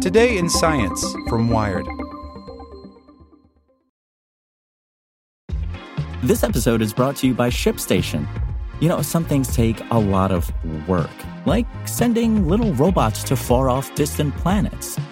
Today in Science from Wired. This episode is brought to you by ShipStation. You know, some things take a lot of work, like sending little robots to far off distant planets.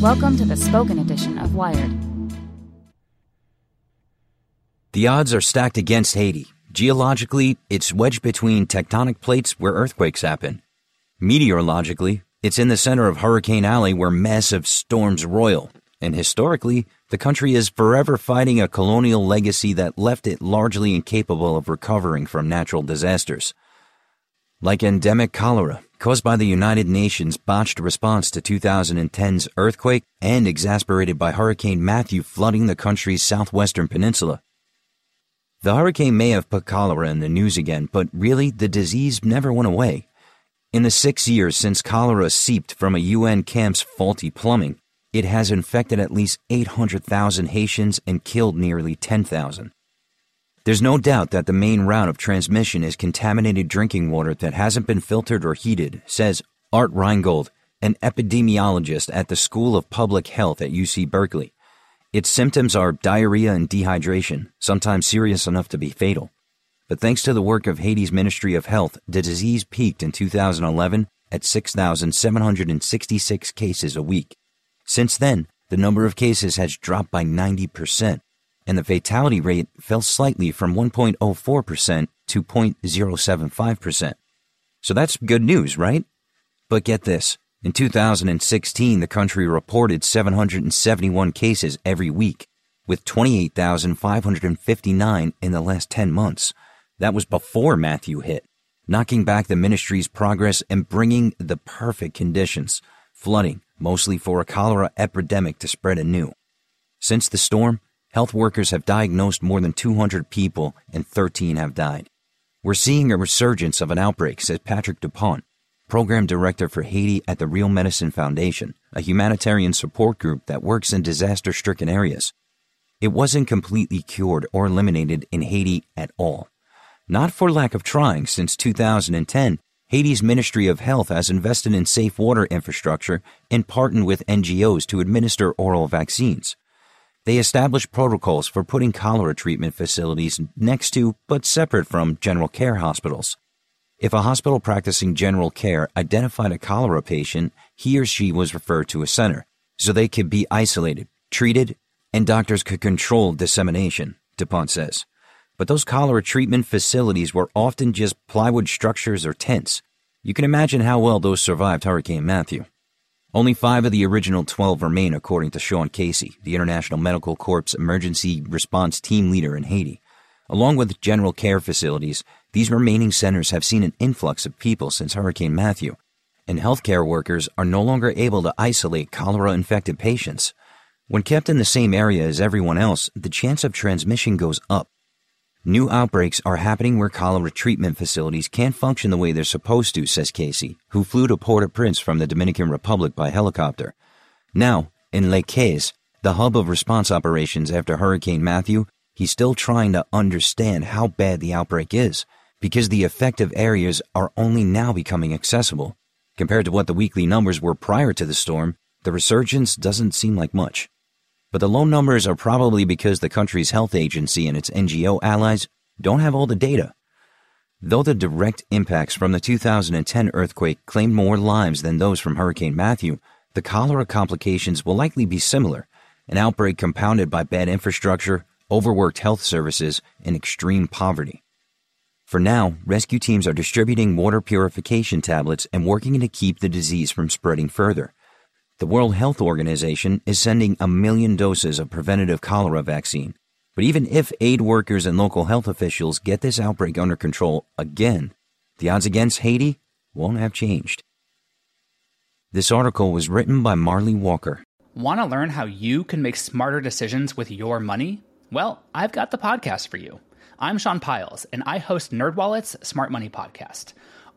Welcome to the spoken edition of Wired. The odds are stacked against Haiti. Geologically, it's wedged between tectonic plates where earthquakes happen. Meteorologically, it's in the center of Hurricane Alley where massive storms roil. And historically, the country is forever fighting a colonial legacy that left it largely incapable of recovering from natural disasters. Like endemic cholera, caused by the United Nations' botched response to 2010's earthquake and exasperated by Hurricane Matthew flooding the country's southwestern peninsula. The hurricane may have put cholera in the news again, but really the disease never went away. In the six years since cholera seeped from a UN camp's faulty plumbing, it has infected at least 800,000 Haitians and killed nearly 10,000. There's no doubt that the main route of transmission is contaminated drinking water that hasn't been filtered or heated, says Art Reingold, an epidemiologist at the School of Public Health at UC Berkeley. Its symptoms are diarrhea and dehydration, sometimes serious enough to be fatal. But thanks to the work of Haiti's Ministry of Health, the disease peaked in 2011 at 6,766 cases a week. Since then, the number of cases has dropped by 90%, and the fatality rate fell slightly from 1.04% to 0.075%. So that's good news, right? But get this. In 2016, the country reported 771 cases every week, with 28,559 in the last 10 months. That was before Matthew hit, knocking back the ministry's progress and bringing the perfect conditions, flooding, mostly for a cholera epidemic to spread anew. Since the storm, Health workers have diagnosed more than 200 people and 13 have died. We're seeing a resurgence of an outbreak, says Patrick DuPont, program director for Haiti at the Real Medicine Foundation, a humanitarian support group that works in disaster stricken areas. It wasn't completely cured or eliminated in Haiti at all. Not for lack of trying, since 2010, Haiti's Ministry of Health has invested in safe water infrastructure and partnered with NGOs to administer oral vaccines. They established protocols for putting cholera treatment facilities next to, but separate from, general care hospitals. If a hospital practicing general care identified a cholera patient, he or she was referred to a center, so they could be isolated, treated, and doctors could control dissemination, DuPont says. But those cholera treatment facilities were often just plywood structures or tents. You can imagine how well those survived Hurricane Matthew. Only five of the original 12 remain, according to Sean Casey, the International Medical Corps Emergency Response Team leader in Haiti. Along with general care facilities, these remaining centers have seen an influx of people since Hurricane Matthew, and healthcare workers are no longer able to isolate cholera infected patients. When kept in the same area as everyone else, the chance of transmission goes up. New outbreaks are happening where cholera treatment facilities can't function the way they're supposed to, says Casey, who flew to Port-au-Prince from the Dominican Republic by helicopter. Now, in Les the hub of response operations after Hurricane Matthew, he's still trying to understand how bad the outbreak is, because the effective areas are only now becoming accessible. Compared to what the weekly numbers were prior to the storm, the resurgence doesn't seem like much. But the low numbers are probably because the country's health agency and its NGO allies don't have all the data. Though the direct impacts from the 2010 earthquake claimed more lives than those from Hurricane Matthew, the cholera complications will likely be similar an outbreak compounded by bad infrastructure, overworked health services, and extreme poverty. For now, rescue teams are distributing water purification tablets and working to keep the disease from spreading further. The World Health Organization is sending a million doses of preventative cholera vaccine. But even if aid workers and local health officials get this outbreak under control again, the odds against Haiti won't have changed. This article was written by Marley Walker. Want to learn how you can make smarter decisions with your money? Well, I've got the podcast for you. I'm Sean Pyles, and I host NerdWallet's Smart Money Podcast.